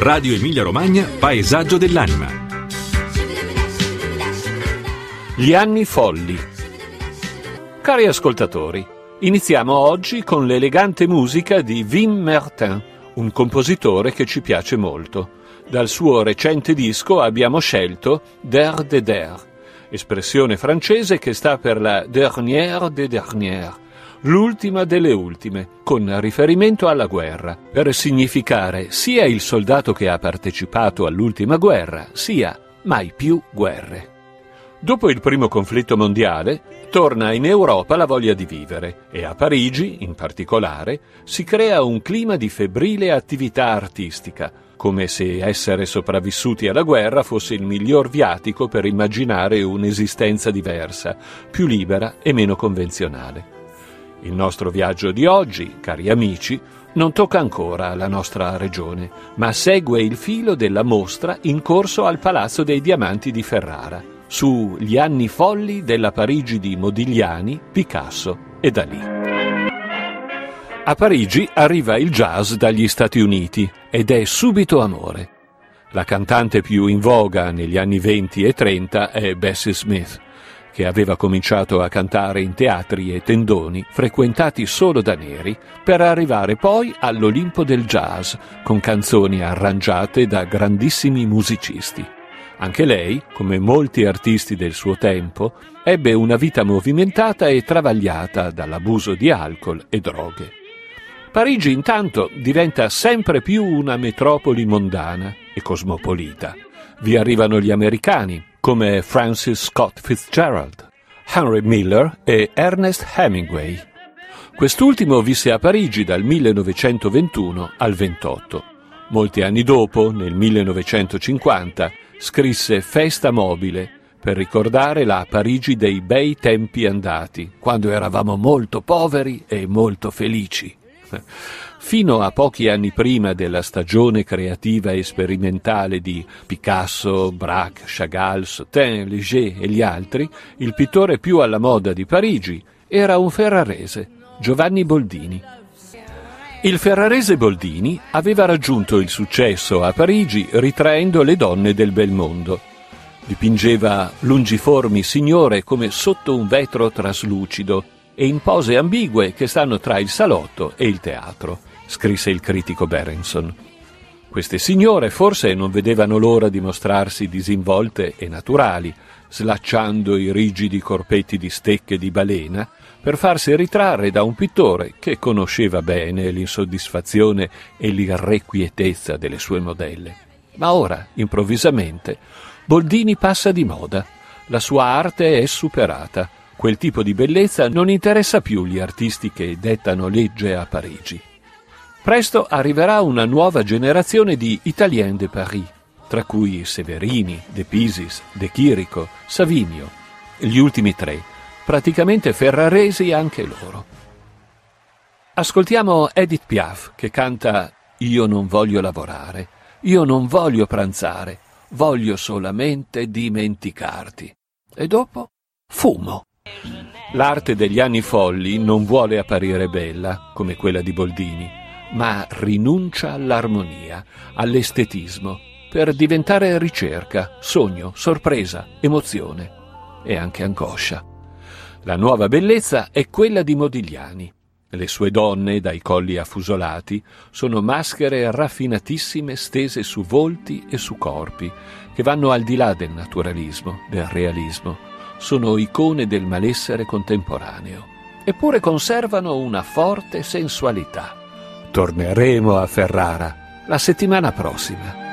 Radio Emilia Romagna, Paesaggio dell'anima. Gli anni folli. Cari ascoltatori, iniziamo oggi con l'elegante musica di Wim Martin, un compositore che ci piace molto. Dal suo recente disco abbiamo scelto Der de Der, espressione francese che sta per la dernière des dernières, l'ultima delle ultime, con riferimento alla guerra, per significare sia il soldato che ha partecipato all'ultima guerra, sia mai più guerre. Dopo il primo conflitto mondiale, torna in Europa la voglia di vivere e a Parigi, in particolare, si crea un clima di febbrile attività artistica, come se essere sopravvissuti alla guerra fosse il miglior viatico per immaginare un'esistenza diversa, più libera e meno convenzionale. Il nostro viaggio di oggi, cari amici, non tocca ancora la nostra regione, ma segue il filo della mostra in corso al Palazzo dei Diamanti di Ferrara, sugli anni folli della Parigi di Modigliani, Picasso e Dalì. A Parigi arriva il jazz dagli Stati Uniti ed è subito amore. La cantante più in voga negli anni 20 e 30 è Bessie Smith, che aveva cominciato a cantare in teatri e tendoni frequentati solo da neri, per arrivare poi all'Olimpo del jazz con canzoni arrangiate da grandissimi musicisti. Anche lei, come molti artisti del suo tempo, ebbe una vita movimentata e travagliata dall'abuso di alcol e droghe. Parigi intanto diventa sempre più una metropoli mondana e cosmopolita. Vi arrivano gli americani, come Francis Scott Fitzgerald, Henry Miller e Ernest Hemingway. Quest'ultimo visse a Parigi dal 1921 al 28. Molti anni dopo, nel 1950, scrisse Festa mobile per ricordare la Parigi dei bei tempi andati, quando eravamo molto poveri e molto felici. Fino a pochi anni prima della stagione creativa e sperimentale di Picasso, Braque, Chagall, Sautin, Léger e gli altri, il pittore più alla moda di Parigi era un ferrarese, Giovanni Boldini. Il ferrarese Boldini aveva raggiunto il successo a Parigi ritraendo le donne del bel mondo. Dipingeva lungiformi signore come sotto un vetro traslucido e in pose ambigue che stanno tra il salotto e il teatro, scrisse il critico Berenson. Queste signore forse non vedevano l'ora di mostrarsi disinvolte e naturali, slacciando i rigidi corpetti di stecche di balena per farsi ritrarre da un pittore che conosceva bene l'insoddisfazione e l'irrequietezza delle sue modelle. Ma ora, improvvisamente, Boldini passa di moda. La sua arte è superata Quel tipo di bellezza non interessa più gli artisti che dettano legge a Parigi. Presto arriverà una nuova generazione di Italien de Paris, tra cui Severini, De Pisis, De Chirico, Savinio, gli ultimi tre, praticamente ferraresi anche loro. Ascoltiamo Edith Piaf che canta Io non voglio lavorare, io non voglio pranzare, voglio solamente dimenticarti. E dopo fumo. L'arte degli anni folli non vuole apparire bella, come quella di Boldini, ma rinuncia all'armonia, all'estetismo, per diventare ricerca, sogno, sorpresa, emozione e anche angoscia. La nuova bellezza è quella di Modigliani. Le sue donne, dai colli affusolati, sono maschere raffinatissime stese su volti e su corpi, che vanno al di là del naturalismo, del realismo sono icone del malessere contemporaneo, eppure conservano una forte sensualità. Torneremo a Ferrara la settimana prossima.